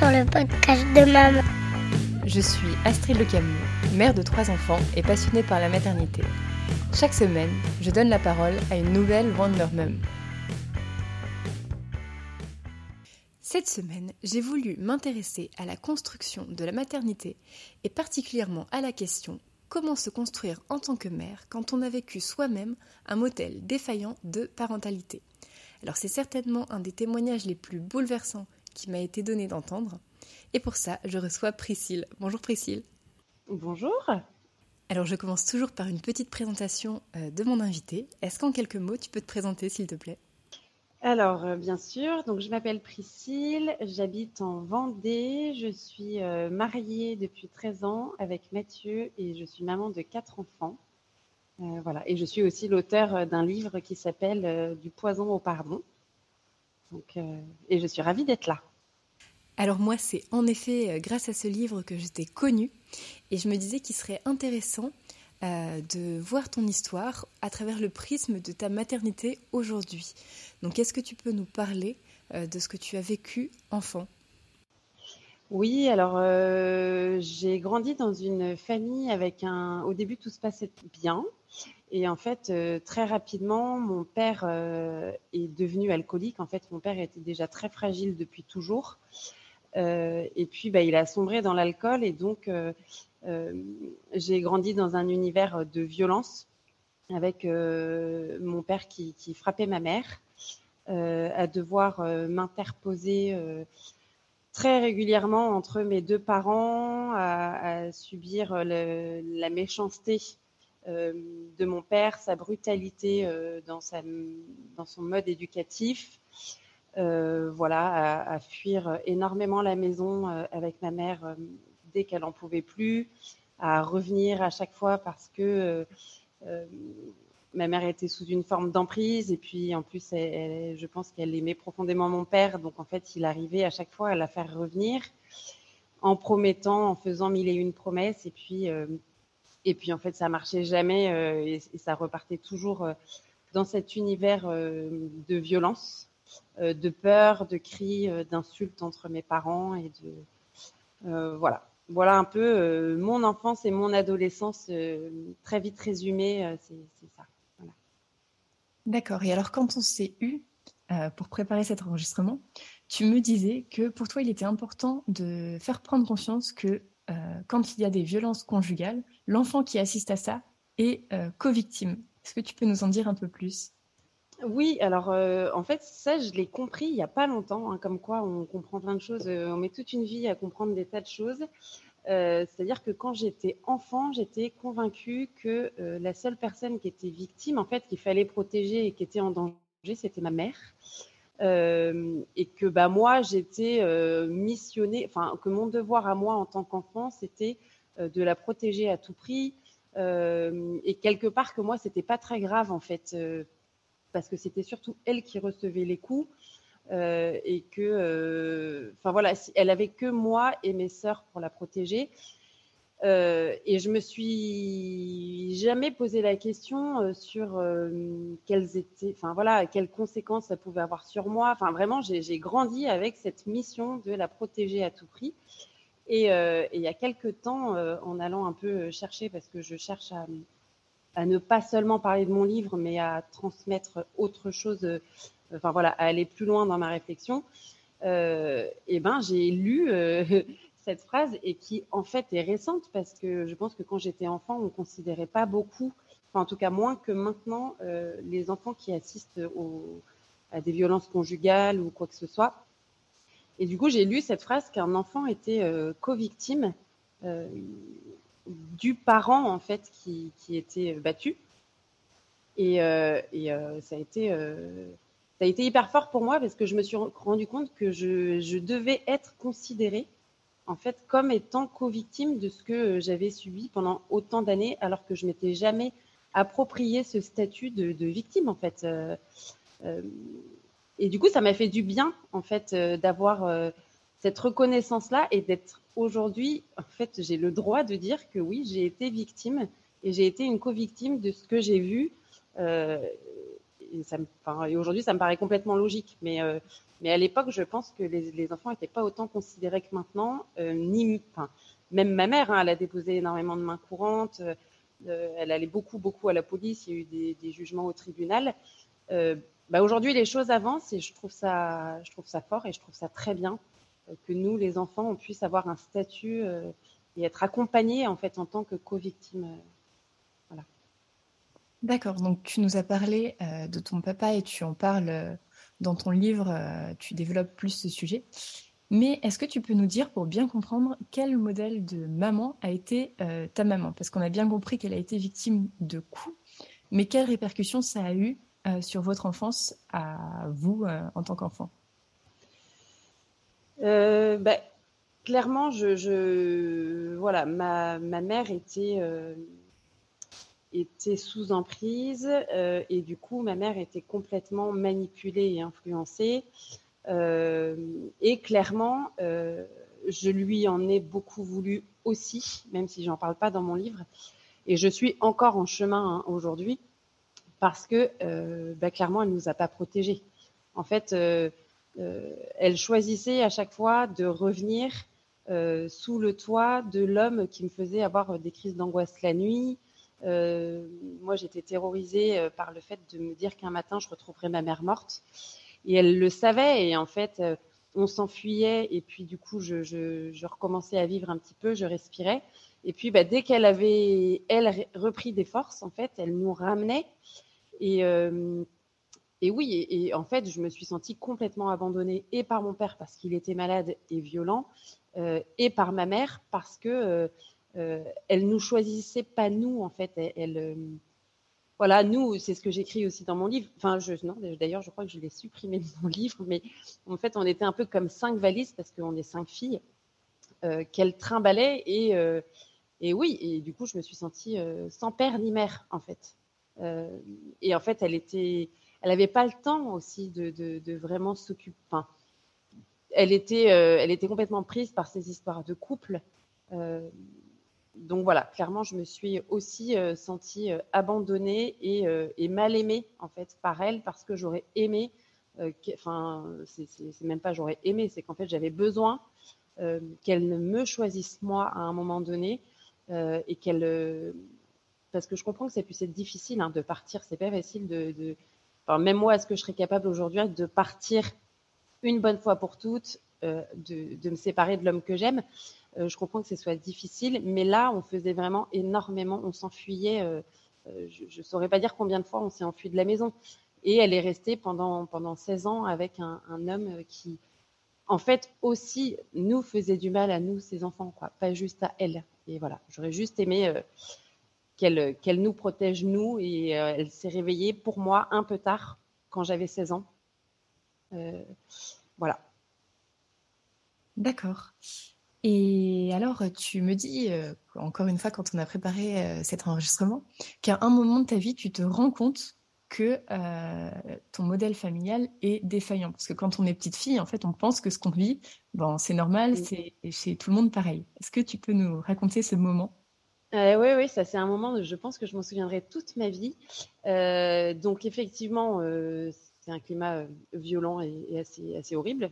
le podcast de. Je suis Astrid Le Camus, mère de trois enfants et passionnée par la maternité. Chaque semaine, je donne la parole à une nouvelle Wonder Mum. Cette semaine, j'ai voulu m'intéresser à la construction de la maternité et particulièrement à la question comment se construire en tant que mère quand on a vécu soi-même un modèle défaillant de parentalité? Alors c'est certainement un des témoignages les plus bouleversants qui m'a été donné d'entendre. Et pour ça, je reçois Priscille. Bonjour Priscille. Bonjour. Alors je commence toujours par une petite présentation euh, de mon invité. Est-ce qu'en quelques mots, tu peux te présenter s'il te plaît? Alors, euh, bien sûr, donc je m'appelle Priscille, j'habite en Vendée, je suis euh, mariée depuis 13 ans avec Mathieu et je suis maman de quatre enfants. voilà, et je suis aussi l'auteur d'un livre qui s'appelle Du poison au pardon. Donc, et je suis ravie d'être là. Alors moi, c'est en effet euh, grâce à ce livre que je t'ai connu et je me disais qu'il serait intéressant euh, de voir ton histoire à travers le prisme de ta maternité aujourd'hui. Donc est-ce que tu peux nous parler euh, de ce que tu as vécu enfant? Oui, alors j'ai grandi dans une famille avec un... Au début, tout se passait bien. Et en fait, très rapidement, mon père est devenu alcoolique. En fait, mon père était déjà très fragile depuis toujours. Euh, et puis, bah, il a sombré dans l'alcool et donc euh, euh, j'ai grandi dans un univers de violence avec mon père qui, frappait ma mère, à devoir m'interposer très régulièrement entre mes deux parents, à, subir la méchanceté de mon père, sa brutalité dans, son mode éducatif, euh, voilà, à, fuir énormément la maison euh, avec ma mère euh, dès qu'elle en pouvait plus, à revenir à chaque fois parce que ma mère était sous une forme d'emprise. Et puis en plus, je pense qu'elle aimait profondément mon père, donc en fait, il arrivait à chaque fois à la faire revenir en promettant, en faisant mille et une promesses. Et puis et puis en fait, ça marchait jamais et, ça repartait toujours dans cet univers de violence. Euh, de peur, de cris, euh, d'insultes entre mes parents et de euh, voilà. Voilà un peu mon enfance et mon adolescence très vite résumée, c'est ça. D'accord. Et alors quand on s'est eu pour préparer cet enregistrement, tu me disais que pour toi il était important de faire prendre conscience que quand il y a des violences conjugales, l'enfant qui assiste à ça est co-victime. Est-ce que tu peux nous en dire un peu plus? Oui, alors euh, en fait, ça, je l'ai compris il n'y a pas longtemps, hein, comme quoi on comprend plein de choses, euh, on met toute une vie à comprendre des tas de choses. Euh, c'est-à-dire que quand j'étais enfant, j'étais convaincue que la seule personne qui était victime, en fait, qu'il fallait protéger et qui était en danger, c'était ma mère. et que bah, moi, j'étais missionnée, enfin, que mon devoir à moi en tant qu'enfant, c'était de la protéger à tout prix. et quelque part que moi, c'était pas très grave, en fait parce que c'était surtout elle qui recevait les coups. Euh, et que, euh, enfin voilà, elle avait que moi et mes sœurs pour la protéger. Euh, et je me suis jamais posé la question sur quelles étaient, enfin voilà, quelles conséquences ça pouvait avoir sur moi. Enfin vraiment, j'ai grandi avec cette mission de la protéger à tout prix. Et, et il y a quelques temps, en allant un peu chercher, parce que je cherche à, à ne pas seulement parler de mon livre, mais à transmettre autre chose, euh, enfin voilà, à aller plus loin dans ma réflexion, euh, eh ben j'ai lu euh, cette phrase et qui en fait est récente parce que je pense que quand j'étais enfant, on ne considérait pas beaucoup, enfin en tout cas moins que maintenant, les enfants qui assistent à des violences conjugales ou quoi que ce soit. Et du coup, j'ai lu cette phrase qu'un enfant était co-victime du parent en fait qui, était battu. Et, euh, euh, ça, a été, euh, ça a été hyper fort pour moi parce que je me suis rendu compte que je, devais être considérée en fait comme étant co-victime de ce que j'avais subi pendant autant d'années alors que je m'étais jamais approprié ce statut de, de victime en fait. et du coup, ça m'a fait du bien en fait d'avoir cette reconnaissance-là et d'être aujourd'hui, en fait, j'ai le droit de dire que oui, j'ai été victime et j'ai été une co-victime de ce que j'ai vu. Euh, et, aujourd'hui, ça me paraît complètement logique. Mais, mais à l'époque, je pense que les, enfants n'étaient pas autant considérés que maintenant, enfin, même ma mère, hein, elle a déposé énormément de mains courantes. elle allait beaucoup, beaucoup à la police. Il y a eu des, jugements au tribunal. Bah aujourd'hui, les choses avancent et je trouve ça fort et je trouve ça très bien que nous, les enfants, on puisse avoir un statut et être accompagnés en fait en tant que co-victime. voilà. D'accord. Donc tu nous as parlé de ton papa et tu en parles dans ton livre. tu développes plus ce sujet. Mais est-ce que tu peux nous dire, pour bien comprendre, quel modèle de maman a été ta maman? Parce qu'on a bien compris qu'elle a été victime de coups, mais quelles répercussions ça a eu sur votre enfance à vous en tant qu'enfant? Euh, bah, clairement, voilà, ma, mère était, euh, sous emprise euh, et du coup, ma mère était complètement manipulée et influencée. et clairement, je lui en ai beaucoup voulu aussi, même si j'en parle pas dans mon livre. Et je suis encore en chemin hein, aujourd'hui parce que bah, clairement, elle nous a pas protégés. En fait, elle choisissait à chaque fois de revenir euh, sous le toit de l'homme qui me faisait avoir des crises d'angoisse la nuit. Euh, moi, j'étais terrorisée par le fait de me dire qu'un matin, je retrouverais ma mère morte. Et elle le savait. Et en fait, on s'enfuyait. Et puis, du coup, je, recommençais à vivre un petit peu. Je respirais. Et puis, bah, dès qu'elle avait, elle, repris des forces, en fait, elle nous ramenait. Et, et oui, et, en fait, je me suis sentie complètement abandonnée et par mon père parce qu'il était malade et violent, euh, et par ma mère parce que euh, euh, elle nous choisissait pas nous en fait. Elle, voilà, nous, c'est ce que j'écris aussi dans mon livre. Enfin, je, non, d'ailleurs, je crois que je l'ai supprimé de mon livre, mais en fait, on était un peu comme cinq valises parce qu'on est cinq filles qu'elle trimballait et et oui, et du coup, je me suis sentie sans père ni mère en fait. et en fait, elle était elle n'avait pas le temps aussi de, vraiment s'occuper. Enfin, elle était, euh, elle était complètement prise par ces histoires de couple. Euh, donc voilà, clairement, je me suis aussi euh, sentie abandonnée et, mal aimée en fait par elle parce que j'aurais aimé. Enfin, c'est même pas j'aurais aimé, c'est qu'en fait j'avais besoin qu'elle ne me choisisse moi à un moment donné et qu'elle parce que je comprends que ça puisse être difficile hein, de partir, c'est pas facile de, même moi, est-ce que je serais capable aujourd'hui de partir une bonne fois pour toutes, euh, de, me séparer de l'homme que j'aime? Euh, Je comprends que ce soit difficile, mais là, on faisait vraiment énormément, on s'enfuyait. Euh, je ne saurais pas dire combien de fois on s'est enfui de la maison. Et elle est restée pendant, pendant 16 ans avec un, homme qui, en fait, aussi nous faisait du mal à nous, ses enfants, quoi, pas juste à elle. Et voilà, j'aurais juste aimé qu'elle nous protège, nous. Et euh, elle s'est réveillée pour moi un peu tard, quand j'avais 16 ans. Euh, voilà. D'accord. Et alors, tu me dis, euh, encore une fois, quand on a préparé cet enregistrement, qu'à un moment de ta vie, tu te rends compte que ton modèle familial est défaillant. Parce que quand on est petite fille, en fait, on pense que ce qu'on vit, bon, c'est normal, c'est chez tout le monde pareil. Est-ce que tu peux nous raconter ce moment? Euh, oui, oui, ça c'est un moment, je pense que je m'en souviendrai toute ma vie. Euh, donc effectivement, euh, c'est un climat violent et, assez, assez, horrible.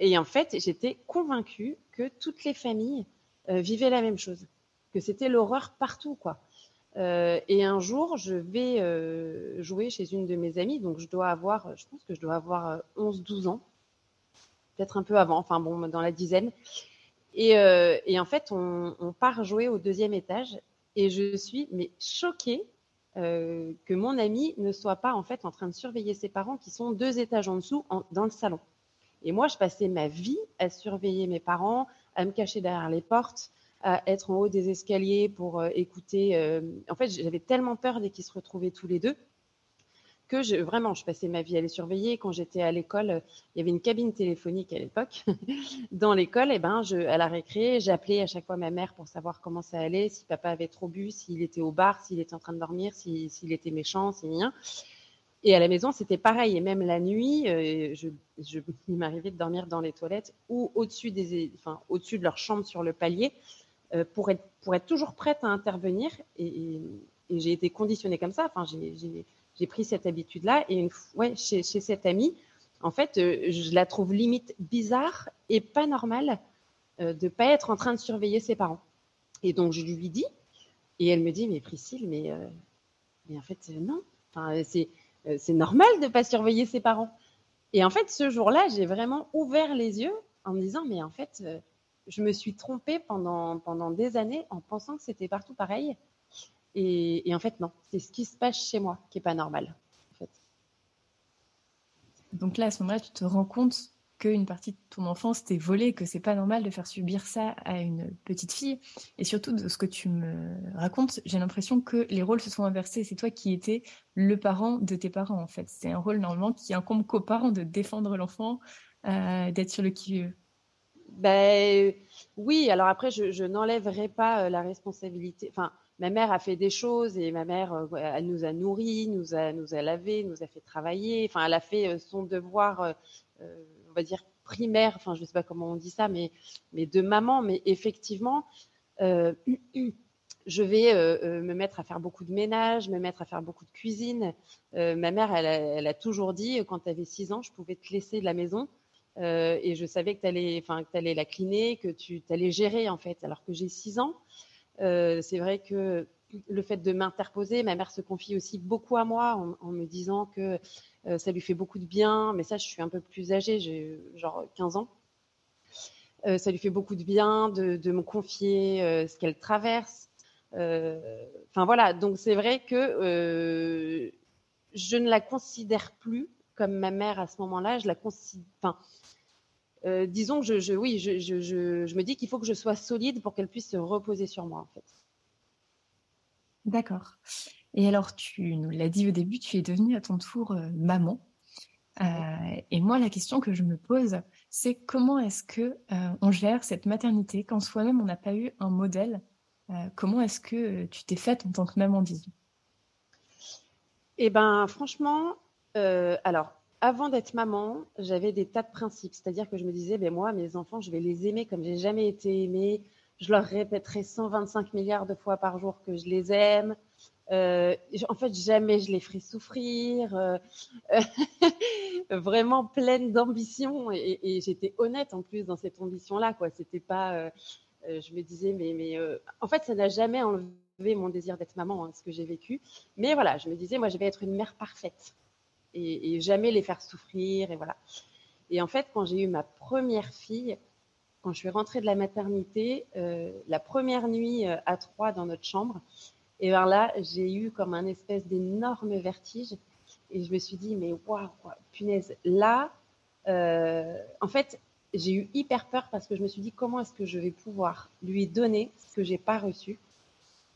Et en fait, j'étais convaincue que toutes les familles vivaient la même chose, que c'était l'horreur partout, quoi. et un jour, je vais jouer chez une de mes amies, donc je dois avoir, je pense que je dois avoir 11-12 ans, peut-être un peu avant, enfin bon, dans la dizaine. Euh, et, en fait, on, part jouer au deuxième étage et je suis mais choquée euh, que mon ami ne soit pas en fait en train de surveiller ses parents qui sont deux étages en dessous dans le salon. Et moi, je passais ma vie à surveiller mes parents, à me cacher derrière les portes, à être en haut des escaliers pour euh, écouter. en fait, j'avais tellement peur dès qu'ils se retrouvaient tous les deux que vraiment, je passais ma vie à les surveiller. Quand j'étais à l'école, il y avait une cabine téléphonique à l'époque. Dans l'école, eh ben, à la récré, j'appelais à chaque fois ma mère pour savoir comment ça allait, si papa avait trop bu, s'il était au bar, s'il était en train de dormir, s'il était méchant, si rien. Et à la maison, c'était pareil. Et même la nuit, euh, il m'arrivait de dormir dans les toilettes ou au-dessus des, enfin, au-dessus de leur chambre sur le palier, euh, pour être, pour être toujours prête à intervenir. Et, et, et j'ai été conditionnée comme ça. Enfin, j'ai j'ai pris cette habitude-là. Et une, ouais, chez, cette amie, en fait, je la trouve limite bizarre et pas normale de ne pas être en train de surveiller ses parents. Et donc, je lui dis, et elle me dit, mais Priscille, mais, mais en fait, non. Enfin, c'est c'est normal de ne pas surveiller ses parents. Et en fait, ce jour-là, j'ai vraiment ouvert les yeux en me disant, mais en fait, euh, je me suis trompée pendant, pendant des années en pensant que c'était partout pareil. Et, en fait, non, c'est ce qui se passe chez moi qui n'est pas normal. Donc là, à ce moment-là, tu te rends compte qu'une partie de ton enfance t'est volée, que c'est pas normal de faire subir ça à une petite fille. Et surtout, de ce que tu me racontes, j'ai l'impression que les rôles se sont inversés. C'est toi qui étais le parent de tes parents, en fait. C'est un rôle normalement qui incombe qu'aux parents de défendre l'enfant, euh, d'être sur le qui-vive. Ben oui, alors après, je, n'enlèverai pas euh, la responsabilité. Enfin, ma mère a fait des choses et ma mère, euh, elle nous a nourris, nous a, nous a lavé, nous a fait travailler. Enfin, elle a fait son devoir on va dire primaire, enfin je ne sais pas comment on dit ça, mais, de maman, mais effectivement, euh, je vais euh, euh, me mettre à faire beaucoup de ménage, me mettre à faire beaucoup de cuisine. ma mère, elle a, toujours dit, quand tu avais 6 ans, je pouvais te laisser de la maison. et je savais que tu allais, allais la cliner, que tu allais gérer en fait. Alors que j'ai 6 ans, c'est vrai que le fait de m'interposer, ma mère se confie aussi beaucoup à moi en me disant que euh, ça lui fait beaucoup de bien, mais ça, je suis un peu plus âgée, j'ai genre 15 ans. Euh, ça lui fait beaucoup de bien de, me confier euh, ce qu'elle traverse. Enfin voilà, donc c'est vrai que je ne la considère plus comme ma mère à ce moment-là. Je la considère. Disons que je, oui, je, je, me dis qu'il faut que je sois solide pour qu'elle puisse se reposer sur moi, en fait. D'accord. Et alors, tu nous l'as dit au début, tu es devenue à ton tour euh, maman. Euh, et moi, la question que je me pose, c'est comment est-ce que euh, on gère cette maternité quand soi-même on n'a pas eu un modèle Comment est-ce que tu t'es faite en tant que maman, disons? Eh ben, franchement, alors avant d'être maman, j'avais des tas de principes. C'est-à-dire que je me disais, ben moi, mes enfants, je vais les aimer comme j'ai jamais été aimée. Je leur répéterai 125 milliards de fois par jour que je les aime. Euh, en fait, jamais je les ferai souffrir. Euh, vraiment pleine d'ambition et, j'étais honnête en plus dans cette ambition-là. C'était pas. Euh, je me disais, mais, mais en fait, ça n'a jamais enlevé mon désir d'être maman, hein, ce que j'ai vécu. Mais voilà, je me disais, moi, je vais être une mère parfaite et, jamais les faire souffrir et voilà. Et en fait, quand j'ai eu ma première fille, quand je suis rentrée de la maternité, la première nuit à trois dans notre chambre, et bien là, j'ai eu comme un espèce d'énorme vertige. Et je me suis dit, mais waouh, punaise, là, euh, en fait, j'ai eu hyper peur parce que je me suis dit, comment est-ce que je vais pouvoir lui donner ce que j'ai pas reçu?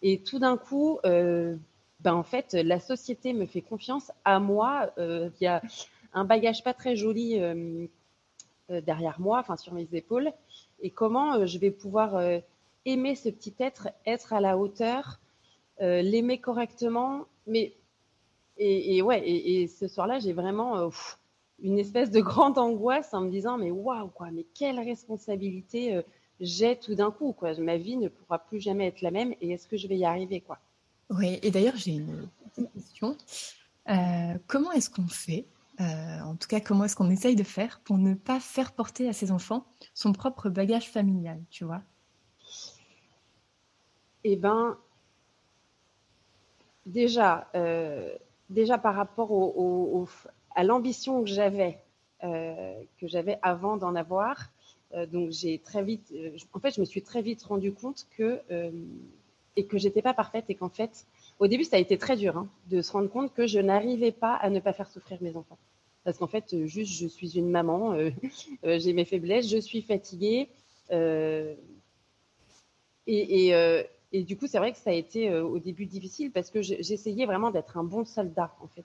Et tout d'un coup, euh, ben en fait, la société me fait confiance à moi. Euh, il y a un bagage pas très joli derrière moi, enfin sur mes épaules. Et comment je vais pouvoir aimer ce petit être, être à la hauteur euh, l'aimer correctement. Mais et, et, ce soir-là, j'ai vraiment euh, une espèce de grande angoisse en me disant mais waouh quoi, mais quelle responsabilité euh, j'ai tout d'un coup quoi. Ma vie ne pourra plus jamais être la même et est-ce que je vais y arriver quoi? Oui, et d'ailleurs j'ai une question. comment est-ce qu'on fait en tout cas, comment est-ce qu'on essaye de faire pour ne pas faire porter à ses enfants son propre bagage familial, tu vois? Eh ben, déjà, euh, déjà par rapport à l'ambition que j'avais, euh, que j'avais avant d'en avoir, euh, donc j'ai très vite, en fait, je me suis très vite rendu compte que et que j'étais pas parfaite et qu'en fait, au début, ça a été très dur hein, de se rendre compte que je n'arrivais pas à ne pas faire souffrir mes enfants. Parce qu'en fait, juste, je suis une maman, j'ai mes faiblesses, je suis fatiguée. et, du coup, c'est vrai que ça a été euh, au début difficile parce que j'essayais vraiment d'être un bon soldat, en fait.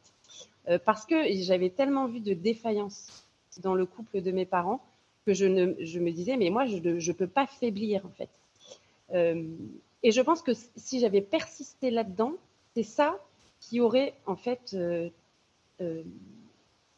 Euh, parce que j'avais tellement vu de défaillances dans le couple de mes parents que je, je me disais, mais moi, je ne peux pas faiblir, en fait. Euh, et je pense que si j'avais persisté là-dedans, c'est ça qui aurait, en fait,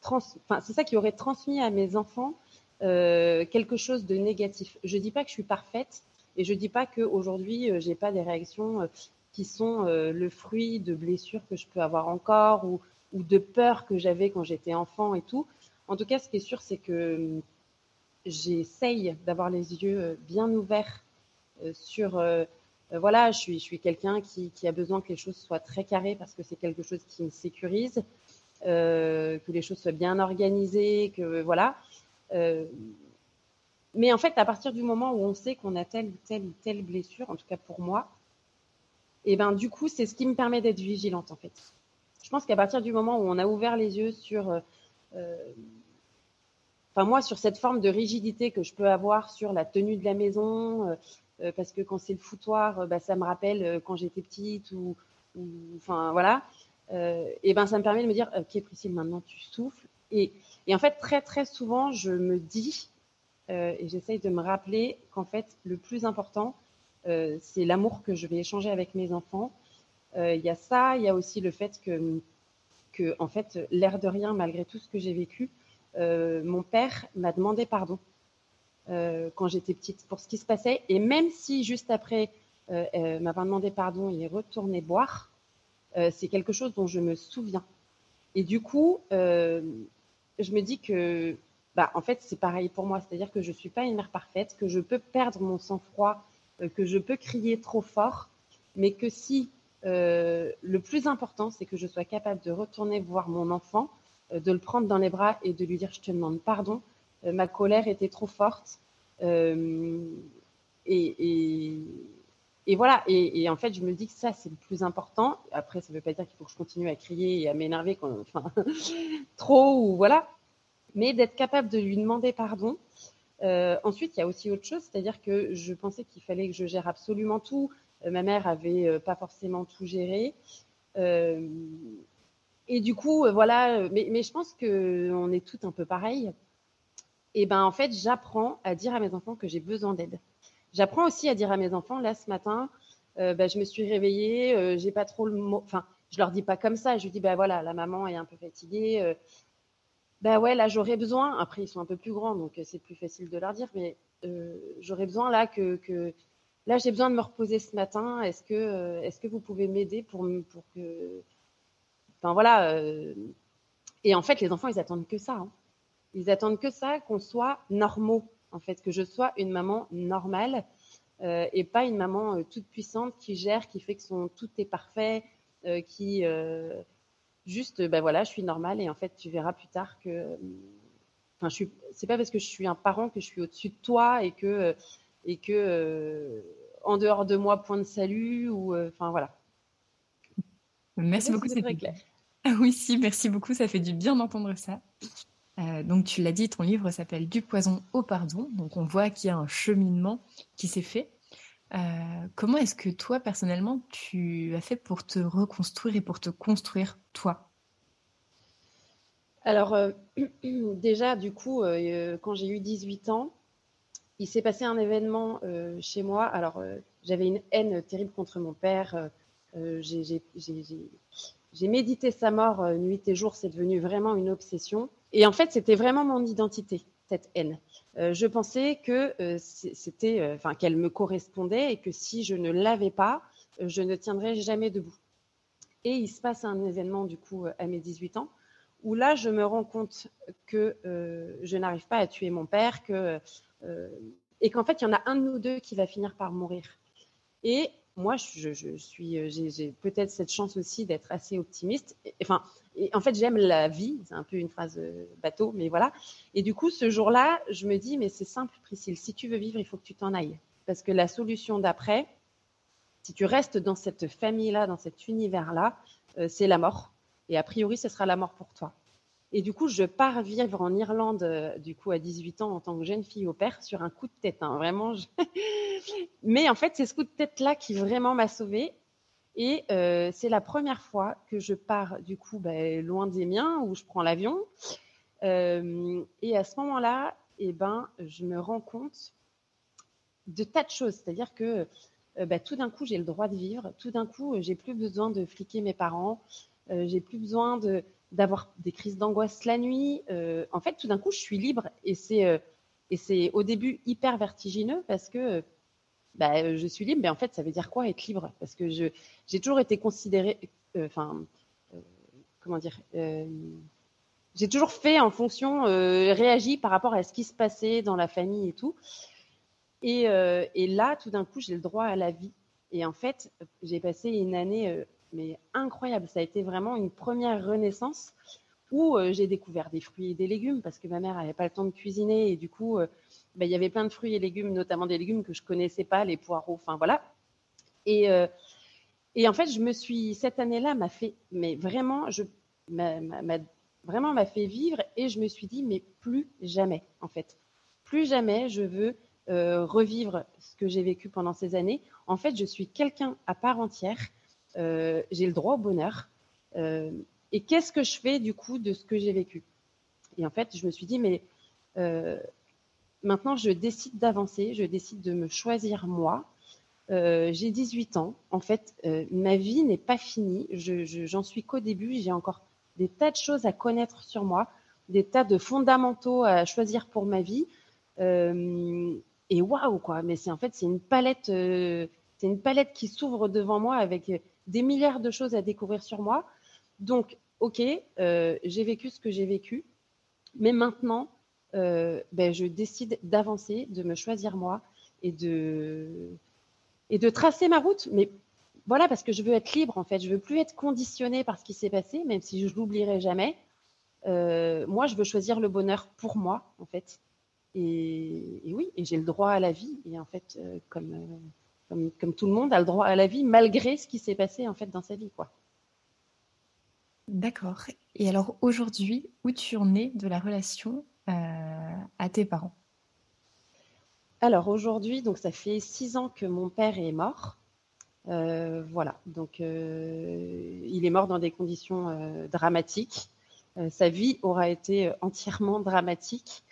trans, c'est ça qui aurait transmis à mes enfants quelque chose de négatif. Je dis pas que je suis parfaite, et je dis pas qu'aujourd'hui, euh, j'ai pas des réactions euh, qui sont euh, le fruit de blessures que je peux avoir encore ou, ou de peur que j'avais quand j'étais enfant et tout. En tout cas, ce qui est sûr, c'est que j'essaye d'avoir les yeux bien ouverts sur voilà, je suis, quelqu'un qui, a besoin que les choses soient très carrées parce que c'est quelque chose qui me sécurise, que les choses soient bien organisées, que voilà. mais en fait, à partir du moment où on sait qu'on a telle ou telle telle blessure, en tout cas pour moi, et ben du coup, c'est ce qui me permet d'être vigilante en fait. Je pense qu'à partir du moment où on a ouvert les yeux sur, euh, euh, enfin moi, sur cette forme de rigidité que je peux avoir sur la tenue de la maison, euh, parce que quand c'est le foutoir, bah, ça me rappelle quand j'étais petite ou, enfin voilà. et ben ça me permet de me dire, ok Priscille, maintenant tu souffles. Et, en fait, très très souvent, je me dis et j'essaye de me rappeler qu'en fait, le plus important, euh, c'est l'amour que je vais échanger avec mes enfants. Euh, il y a ça, il y a aussi le fait que, que en fait, l'air de rien, malgré tout ce que j'ai vécu, euh, mon père m'a demandé pardon quand j'étais petite pour ce qui se passait. Et même si juste après euh, m'a demandé pardon et est retourné boire, c'est quelque chose dont je me souviens. Et du coup, je me dis que, bah, en fait, c'est pareil pour moi. C'est-à-dire que je ne suis pas une mère parfaite, que je peux perdre mon sang-froid euh, que je peux crier trop fort, mais que si euh, le plus important, c'est que je sois capable de retourner voir mon enfant, euh, de le prendre dans les bras et de lui dire je te demande pardon, ma colère était trop forte. Et, et, voilà, et, en fait, je me dis que ça, c'est le plus important. Après, ça ne veut pas dire qu'il faut que je continue à crier et à m'énerver enfin, trop ou voilà, mais d'être capable de lui demander pardon euh, ensuite, il y a aussi autre chose, c'est-à-dire que je pensais qu'il fallait que je gère absolument tout. Euh, ma mère avait euh, pas forcément tout géré. et du coup, voilà, mais, je pense qu'on est toutes un peu pareilles. Et ben en fait, j'apprends à dire à mes enfants que j'ai besoin d'aide. J'apprends aussi à dire à mes enfants, là ce matin, ben, je me suis réveillée, j'ai pas trop le mot. Enfin, je leur dis pas comme ça. Je dis, ben voilà, la maman est un peu fatiguée ben ouais, là j'aurais besoin, après ils sont un peu plus grands, donc euh, c'est plus facile de leur dire, mais euh, j'aurais besoin là que, là j'ai besoin de me reposer ce matin, est-ce que, euh, est-ce que vous pouvez m'aider pour, pour que... Enfin voilà, et en fait les enfants ils attendent que ça, hein. Ils attendent que ça, qu'on soit normaux, en fait, que je sois une maman normale et pas une maman toute puissante qui gère, qui fait que son tout est parfait, qui Juste, ben voilà, je suis normale et en fait, tu verras plus tard que. Enfin, je suis. C'est pas parce que je suis un parent que je suis au-dessus de toi et que et que euh, en dehors de moi, point de salut ou. Euh, enfin voilà. Merci beaucoup. C'est très clair. Ah oui, si, merci beaucoup. Ça fait du bien d'entendre ça. Euh, donc, tu l'as dit, ton livre s'appelle Du poison au pardon. Donc, on voit qu'il y a un cheminement qui s'est fait. comment est-ce que toi, personnellement, tu as fait pour te reconstruire et pour te construire toi? Alors, euh, déjà, du coup, euh, quand j'ai eu 18 ans, il s'est passé un événement euh, chez moi. Alors, j'avais une haine terrible contre mon père. j'ai médité sa mort nuit et jour. C'est devenu vraiment une obsession. Et en fait, c'était vraiment mon identité, cette haine. je pensais que c'était, enfin, qu'elle me correspondait et que si je ne l'avais pas, je ne tiendrais jamais debout. Et il se passe un événement, du coup, à mes 18 ans, où là, je me rends compte que euh, je n'arrive pas à tuer mon père, que, euh, et qu'en fait, il y en a un de nous deux qui va finir par mourir. Et moi, je, suis, j'ai peut-être cette chance aussi d'être assez optimiste. enfin, en fait, j'aime la vie. C'est un peu une phrase euh, bateau, mais voilà. Et du coup, ce jour-là, je me dis, mais c'est simple, Priscille. Si tu veux vivre, il faut que tu t'en ailles, parce que la solution d'après, si tu restes dans cette famille-là, dans cet univers-là, euh, c'est la mort. Et a priori, ce sera la mort pour toi. Et du coup, je pars vivre en Irlande, euh, du coup, à 18 ans, en tant que jeune fille au père, sur un coup de tête. Hein, vraiment. Mais en fait, c'est ce coup de tête-là qui vraiment m'a sauvée. Et euh, c'est la première fois que je pars, du coup, ben, loin des miens, où je prends l'avion. et à ce moment-là, eh ben, je me rends compte de tas de choses. C'est-à-dire que euh, bah, tout d'un coup, j'ai le droit de vivre. Tout d'un coup, euh, j'ai plus besoin de fliquer mes parents. Euh, j'ai plus besoin de d'avoir des crises d'angoisse la nuit. en fait, tout d'un coup, je suis libre et c'est et c'est au début hyper vertigineux parce que bah, je suis libre, mais en fait, ça veut dire quoi être libre? Parce que je j'ai toujours été considérée, enfin, comment dire, j'ai toujours fait en fonction, réagi par rapport à ce qui se passait dans la famille et tout. Et, et là, tout d'un coup, j'ai le droit à la vie. Et en fait, j'ai passé une année mais incroyable. Ça a été vraiment une première renaissance où euh, j'ai découvert des fruits et des légumes parce que ma mère n'avait pas le temps de cuisiner et du coup, euh, bah, il y avait plein de fruits et légumes, notamment des légumes que je connaissais pas, les poireaux, enfin voilà. Et, euh, en fait, je me suis cette année-là m'a fait, mais vraiment, je vraiment m'a fait vivre et je me suis dit, mais plus jamais, en fait, plus jamais je veux revivre ce que j'ai vécu pendant ces années. En fait, je suis quelqu'un à part entière. J'ai le droit au bonheur. Et qu'est-ce que je fais du coup de ce que j'ai vécu? Et en fait, je me suis dit, mais euh, maintenant, je décide d'avancer, je décide de me choisir moi. Euh, j'ai 18 ans. En fait, euh, ma vie n'est pas finie. J'en suis qu'au début. J'ai encore des tas de choses à connaître sur moi, des tas de fondamentaux à choisir pour ma vie. et waouh, quoi. Mais c'est en fait, c'est une palette, c'est une palette qui s'ouvre devant moi avec des milliards de choses à découvrir sur moi. Donc, ok, euh, j'ai vécu ce que j'ai vécu, mais maintenant, euh, ben, je décide d'avancer, de me choisir moi et de, et de tracer ma route. Mais voilà, parce que je veux être libre en fait. Je veux plus être conditionnée par ce qui s'est passé, même si je l'oublierai jamais. Euh, moi, je veux choisir le bonheur pour moi en fait. Et, oui, et j'ai le droit à la vie. Et en fait, comme, comme, comme, tout le monde a le droit à la vie, malgré ce qui s'est passé en fait dans sa vie, quoi. D'accord. Et alors aujourd'hui, où tu en es de la relation euh, à tes parents? Alors aujourd'hui, donc ça fait six ans que mon père est mort. Euh, voilà, donc euh, il est mort dans des conditions dramatiques. sa vie aura été entièrement dramatique.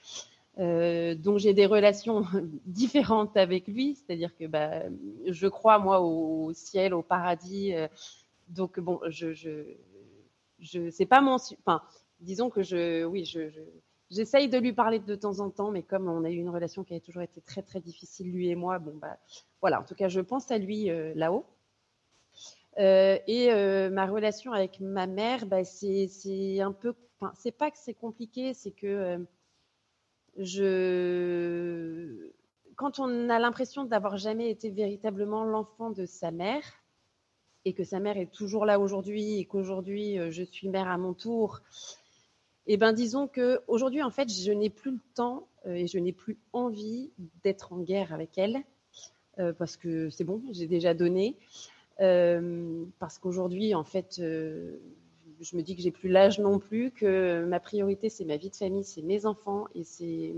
Donc j'ai des relations différentes avec lui, c'est-à-dire que bah, je crois moi au ciel, au paradis. donc bon, je, je c'est pas mon enfin disons que je oui je, j'essaye de lui parler de temps en temps mais comme on a eu une relation qui a toujours été très très difficile lui et moi bon bah voilà. En tout cas je pense à lui euh, là-haut. Euh, et euh, ma relation avec ma mère bah, c'est un peu c'est pas que c'est compliqué c'est que je quand on a l'impression d'avoir jamais été véritablement l'enfant de sa mère et que sa mère est toujours là aujourd'hui et qu'aujourd'hui euh, je suis mère à mon tour, eh ben disons que aujourd'hui en fait je n'ai plus le temps euh, et je n'ai plus envie d'être en guerre avec elle euh, parce que c'est bon, j'ai déjà donné. parce qu'aujourd'hui en fait je me dis que j'ai plus l'âge non plus, que ma priorité c'est ma vie de famille, c'est mes enfants et c'est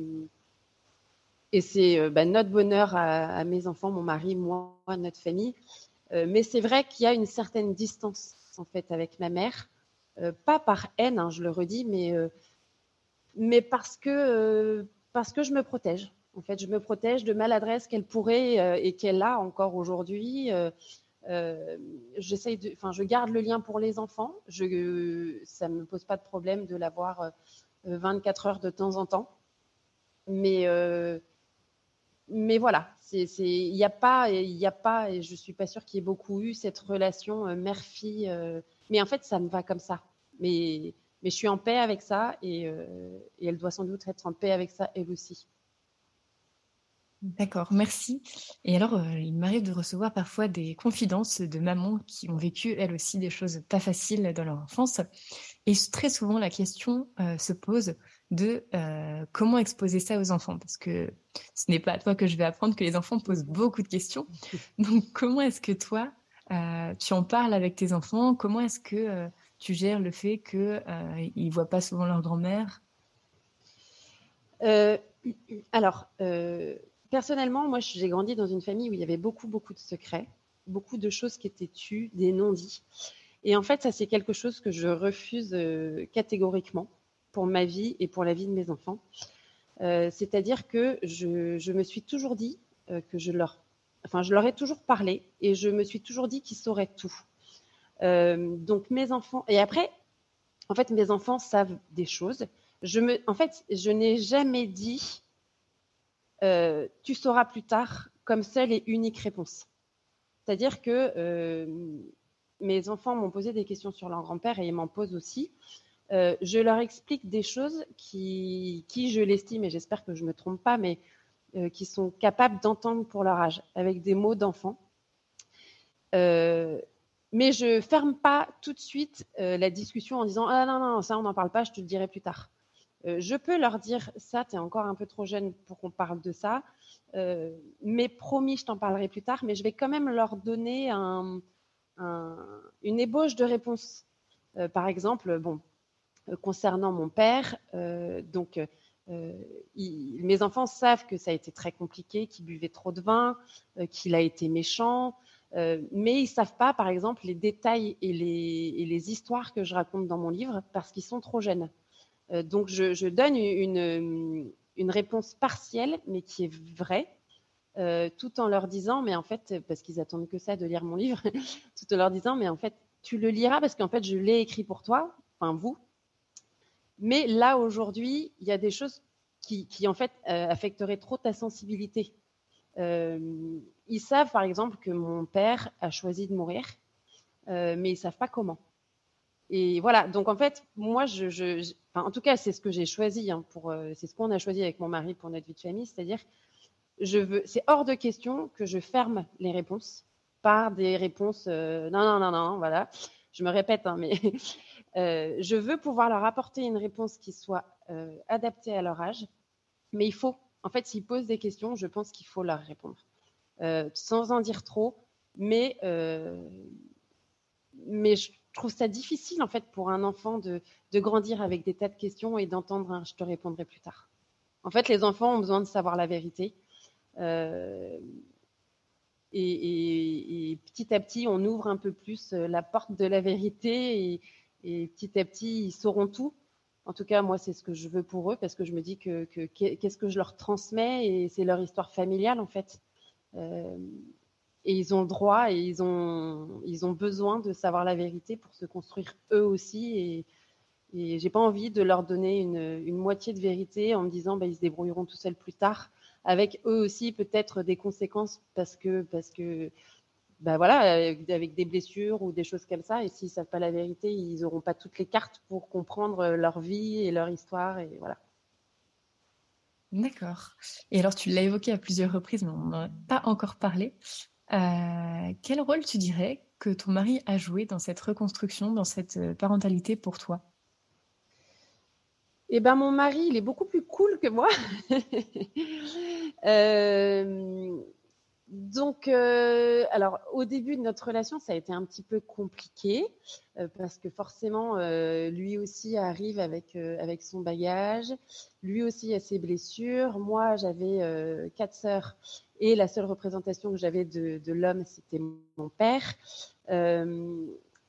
et c'est bah, notre bonheur à, mes enfants, mon mari, moi, notre famille. Euh, mais c'est vrai qu'il y a une certaine distance en fait avec ma mère, euh, pas par haine, hein, je le redis, mais euh, mais parce que parce que je me protège. En fait, je me protège de maladresse qu'elle pourrait et qu'elle a encore aujourd'hui. De, enfin, je garde le lien pour les enfants. Je, ça me pose pas de problème de l'avoir 24 heures de temps en temps. Mais mais voilà, il n'y a pas, il y a pas, et je suis pas sûre qu'il y ait beaucoup eu cette relation euh, mère-fille. Euh, mais en fait, ça me va comme ça. Mais, mais je suis en paix avec ça euh, et elle doit sans doute être en paix avec ça elle aussi. D'accord, merci. Et alors, il m'arrive de recevoir parfois des confidences de mamans qui ont vécu elles aussi des choses pas faciles dans leur enfance. Et très souvent, la question se pose de euh, comment exposer ça aux enfants, parce que ce n'est pas à toi que je vais apprendre que les enfants posent beaucoup de questions. Donc, comment est-ce que toi, euh, tu en parles avec tes enfants? Comment est-ce que euh, tu gères le fait qu'ils ne voient pas souvent leur grand-mère? Alors, personnellement, moi, j'ai grandi dans une famille où il y avait beaucoup, beaucoup de secrets, beaucoup de choses qui étaient tues, des non-dits. Et en fait, ça, c'est quelque chose que je refuse catégoriquement pour ma vie et pour la vie de mes enfants. Euh, c'est-à-dire que je, me suis toujours dit euh, que je leur, enfin, je leur ai toujours parlé et je me suis toujours dit qu'ils sauraient tout. Euh, donc mes enfants, et après, en fait, mes enfants savent des choses. Je me, en fait, je n'ai jamais dit tu sauras plus tard comme seule et unique réponse. C'est-à-dire que mes enfants m'ont posé des questions sur leur grand-père et ils m'en posent aussi, euh, je leur explique des choses qui, qui je l'estime, et j'espère que je ne me trompe pas, mais euh, qui sont capables d'entendre pour leur âge, avec des mots d'enfant. Euh, mais je ferme pas tout de suite la discussion en disant Ah non, non, ça, on n'en parle pas, je te le dirai plus tard. Je peux leur dire Ça, tu es encore un peu trop jeune pour qu'on parle de ça. mais promis, je t'en parlerai plus tard. Mais je vais quand même leur donner un, une ébauche de réponse. par exemple, bon, euh, concernant mon père. Euh, donc, euh, mes enfants savent que ça a été très compliqué, qu'il buvait trop de vin, qu'il a été méchant, mais ils savent pas, par exemple, les détails et les, histoires que je raconte dans mon livre parce qu'ils sont trop jeunes. Donc, je, donne une, une, réponse partielle, mais qui est vraie, tout en leur disant, mais en fait, parce qu'ils attendent que ça de lire mon livre, tout en leur disant, mais en fait, tu le liras parce qu'en fait, je l'ai écrit pour toi, enfin vous, mais là, aujourd'hui, il y a des choses qui, en fait, euh, affecteraient trop ta sensibilité. Euh, ils savent, par exemple, que mon père a choisi de mourir, euh, mais ils savent pas comment. Et voilà, donc en fait, moi, je, en tout cas, c'est ce que j'ai choisi, hein, pour, c'est ce qu'on a choisi avec mon mari pour notre vie de famille, c'est-à-dire, je veux, c'est hors de question que je ferme les réponses par des réponses, non, non, non, non, voilà. Je me répète, hein, mais Euh, je veux pouvoir leur apporter une réponse qui soit euh, adaptée à leur âge, mais il faut, en fait, s'ils posent des questions, je pense qu'il faut leur répondre, euh, sans en dire trop, mais, mais je trouve ça difficile, en fait, pour un enfant de, grandir avec des tas de questions et d'entendre je te répondrai plus tard. En fait, les enfants ont besoin de savoir la vérité. Et, et, petit à petit, on ouvre un peu plus la porte de la vérité et, et petit à petit, ils sauront tout. En tout cas, moi, c'est ce que je veux pour eux parce que je me dis que qu'est-ce que, je leur transmets et c'est leur histoire familiale en fait. Euh, et ils ont le droit et ils ont, ils ont besoin de savoir la vérité pour se construire eux aussi. Et, et j'ai pas envie de leur donner une, une, moitié de vérité en me disant bah, ils se débrouilleront tout seuls plus tard, avec eux aussi peut-être des conséquences parce que, parce que bah voilà, avec des blessures ou des choses comme ça. Et s'ils ne savent pas la vérité, ils n'auront pas toutes les cartes pour comprendre leur vie et leur histoire. Et voilà. D'accord. Et alors, tu l'as évoqué à plusieurs reprises, mais on n'en a pas encore parlé. Euh, quel rôle tu dirais que ton mari a joué dans cette reconstruction, dans cette euh, parentalité pour toi? Eh ben, mon mari, il est beaucoup plus cool que moi. euh, donc, euh, alors au début de notre relation, ça a été un petit peu compliqué euh, parce que forcément, euh, lui aussi arrive avec avec son bagage, lui aussi a ses blessures. Moi, j'avais quatre sœurs et la seule représentation que j'avais de, l'homme, c'était mon père.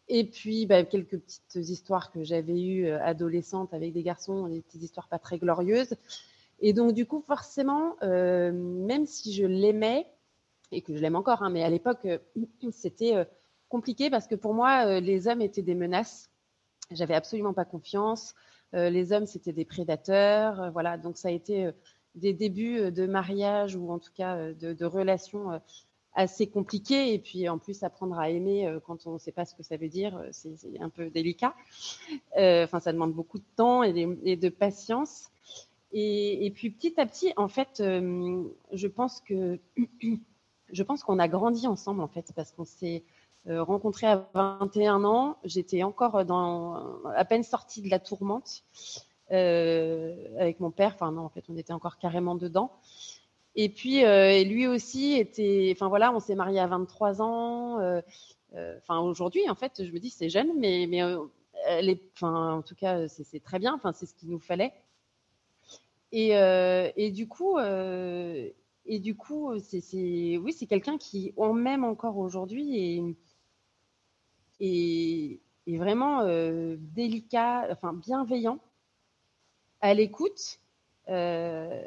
et puis, bah, quelques petites histoires que j'avais eues adolescentes avec des garçons, des petites histoires pas très glorieuses. Et donc, du coup, forcément, même si je l'aimais, et que je l'aime encore, hein, mais à l'époque, euh, c'était euh, compliqué parce que pour moi, euh, les hommes étaient des menaces. J'avais absolument pas confiance. les hommes, c'était des prédateurs. voilà, donc ça a été des débuts de mariage ou en tout cas de, relations assez compliquées. Et puis en plus, apprendre à aimer quand on ne sait pas ce que ça veut dire, c'est un peu délicat. Ça demande beaucoup de temps et, de patience. Et, puis petit à petit, en fait, je pense que je pense qu'on a grandi ensemble en fait parce qu'on s'est euh, rencontrés à 21 ans. J'étais encore dans à peine sortie de la tourmente euh, avec mon père. Enfin non, en fait, on était encore carrément dedans. Et puis euh, lui aussi était. Enfin voilà, on s'est marié à 23 ans. Enfin aujourd'hui, en fait, je me dis c'est jeune, mais mais. Enfin en tout cas, c'est très bien. Enfin c'est ce qu'il nous fallait. Et, et du coup, et du coup, c'est, oui, c'est quelqu'un qui, on m'aime encore aujourd'hui et, vraiment euh, délicat, enfin bienveillant, à l'écoute. Euh,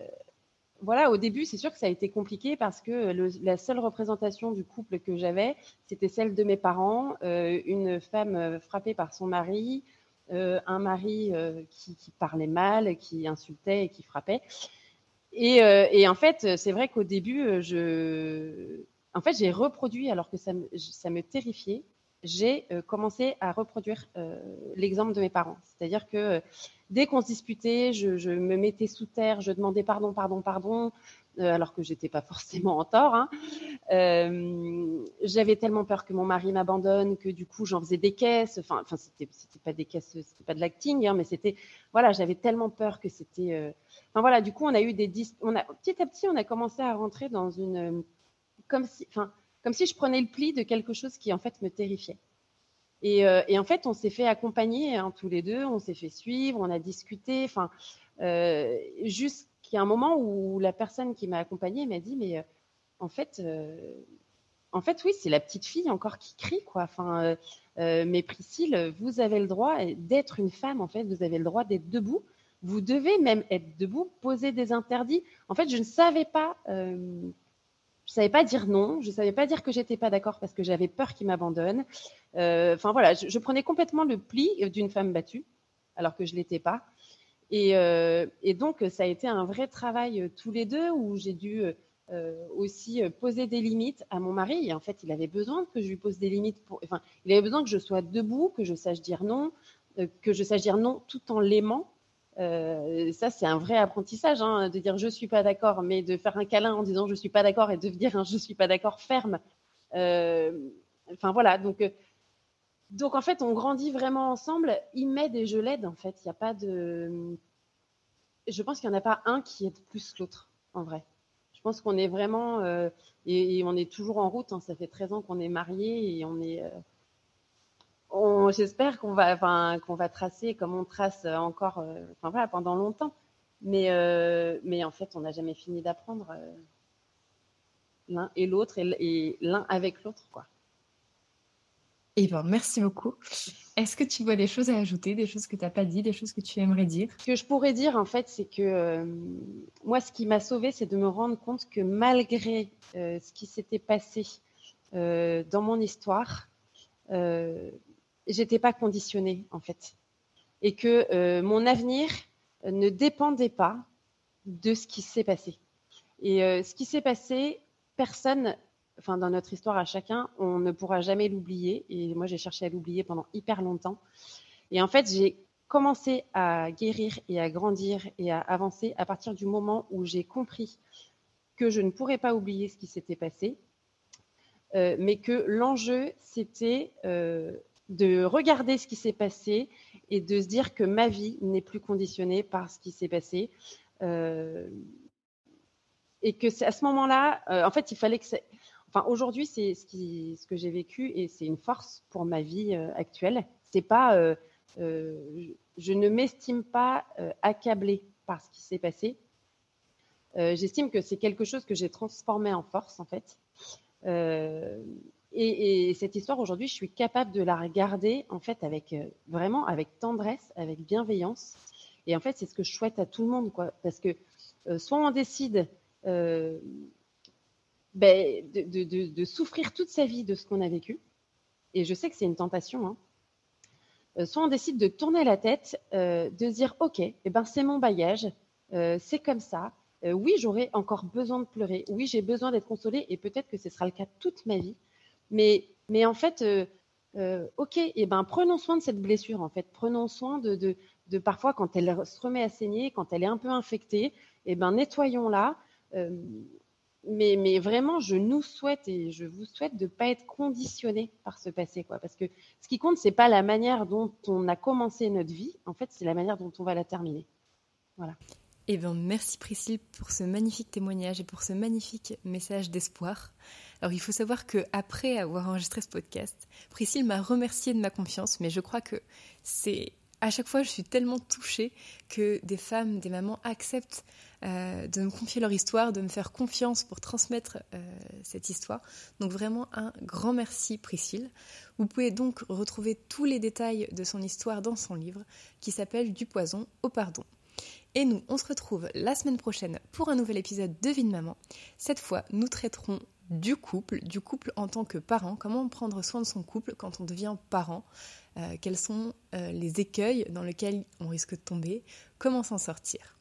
voilà, au début, c'est sûr que ça a été compliqué parce que la seule représentation du couple que j'avais, c'était celle de mes parents, euh, une femme frappée par son mari, un mari qui, parlait mal, qui insultait et qui frappait. Euh, et, en fait, c'est vrai qu'au début, euh, je, en fait, j'ai reproduit alors que ça me, ça me terrifiait. j'ai commencé à reproduire l'exemple de mes parents. C'est-à-dire que dès qu'on se disputait, je, me mettais sous terre, je demandais pardon, pardon, pardon, alors que j'étais pas forcément en tort. Hein. J'avais tellement peur que mon mari m'abandonne que du coup j'en faisais des caisses. Enfin, enfin c'était pas des caisses, c'était pas de l'acting, hein, mais c'était voilà, j'avais tellement peur que c'était. Enfin voilà, du coup on a eu des on a petit à petit on a commencé à rentrer dans une comme si, enfin comme si je prenais le pli de quelque chose qui en fait me terrifiait. Et, euh, en fait, on s'est fait accompagner hein, tous les deux, on s'est fait suivre, on a discuté, enfin, euh, jusqu'à un moment où la personne qui m'a accompagnée m'a dit, mais euh, en fait, en fait, oui, c'est la petite fille encore qui crie, quoi. Enfin, mais Priscille, vous avez le droit d'être une femme, en fait, vous avez le droit d'être debout. Vous devez même être debout, poser des interdits. En fait, je ne savais pas je savais pas dire non, je savais pas dire que j'étais pas d'accord parce que j'avais peur qu'il m'abandonne. Euh, enfin voilà, je, prenais complètement le pli d'une femme battue, alors que je l'étais pas. Et, euh, donc ça a été un vrai travail euh, tous les deux où j'ai dû aussi poser des limites à mon mari. Et en fait, il avait besoin que je lui pose des limites. Pour, enfin, il avait besoin que je sois debout, que je sache dire non, que je sache dire non tout en l'aimant. Euh, ça, c'est un vrai apprentissage, hein, de dire je suis pas d'accord, mais de faire un câlin en disant je suis pas d'accord et de dire un je suis pas d'accord ferme. Euh, enfin voilà, donc euh, donc en fait, on grandit vraiment ensemble. Il m'aide et je l'aide en fait. Il n'y a pas de. Je pense qu'il n'y en a pas un qui aide plus l'autre en vrai. Je pense qu'on est vraiment et, on est toujours en route. Hein. Ça fait 13 ans qu'on est mariés et on est j'espère qu'on va, enfin, qu'on va tracer comme on trace encore, euh, enfin voilà, pendant longtemps. Mais, euh, mais en fait, on n'a jamais fini d'apprendre euh, l'un et l'autre et, l'un avec l'autre, quoi. Eh bien, merci beaucoup. Est-ce que tu vois des choses à ajouter, des choses que tu n'as pas dit, des choses que tu aimerais dire? Ce que je pourrais dire, en fait, c'est que moi, ce qui m'a sauvée, c'est de me rendre compte que malgré ce qui s'était passé dans mon histoire, j'étais pas conditionnée en fait, et que euh, mon avenir ne dépendait pas de ce qui s'est passé. Et euh, ce qui s'est passé, personne, enfin dans notre histoire à chacun, on ne pourra jamais l'oublier. Et moi, j'ai cherché à l'oublier pendant hyper longtemps. Et en fait, j'ai commencé à guérir et à grandir et à avancer à partir du moment où j'ai compris que je ne pourrais pas oublier ce qui s'était passé, euh, mais que l'enjeu, c'était de regarder ce qui s'est passé et de se dire que ma vie n'est plus conditionnée par ce qui s'est passé. Euh, et que c'est à ce moment-là, euh, en fait, il fallait que Enfin, aujourd'hui, c'est ce que j'ai vécu et c'est une force pour ma vie euh, actuelle. C'est pas, je ne m'estime pas accablée par ce qui s'est passé. J'estime que c'est quelque chose que j'ai transformé en force, en fait. Et, cette histoire aujourd'hui, je suis capable de la regarder en fait avec euh, vraiment avec tendresse, avec bienveillance. Et en fait, c'est ce que je souhaite à tout le monde, quoi. Parce que euh, soit on décide euh, ben, de, souffrir toute sa vie de ce qu'on a vécu, et je sais que c'est une tentation. Hein. soit on décide de tourner la tête, de dire ok, eh ben c'est mon bagage, c'est comme ça. oui, j'aurai encore besoin de pleurer. Oui, j'ai besoin d'être consolée, et peut-être que ce sera le cas toute ma vie. Mais, en fait, euh, euh, ok, et eh ben prenons soin de cette blessure. En fait, prenons soin de, parfois quand elle se remet à saigner, quand elle est un peu infectée, et eh ben nettoyons-la. Euh, mais, mais, vraiment, je nous souhaite et je vous souhaite de ne pas être conditionné par ce passé, quoi. Parce que ce qui compte, c'est pas la manière dont on a commencé notre vie. En fait, c'est la manière dont on va la terminer. Voilà. Eh bien, merci Priscille pour ce magnifique témoignage et pour ce magnifique message d'espoir. Alors, il faut savoir que après avoir enregistré ce podcast, Priscille m'a remercié de ma confiance, mais je crois que c'est à chaque fois, je suis tellement touchée que des femmes, des mamans acceptent euh, de me confier leur histoire, de me faire confiance pour transmettre euh, cette histoire. Donc vraiment un grand merci Priscille. Vous pouvez donc retrouver tous les détails de son histoire dans son livre qui s'appelle Du poison au pardon. Et nous, on se retrouve la semaine prochaine pour un nouvel épisode de Vie Maman. Cette fois, nous traiterons du couple, du couple en tant que parent, comment prendre soin de son couple quand on devient parent, euh, quels sont euh, les écueils dans lesquels on risque de tomber, comment s'en sortir?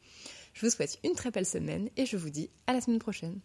Je vous souhaite une très belle semaine et je vous dis à la semaine prochaine.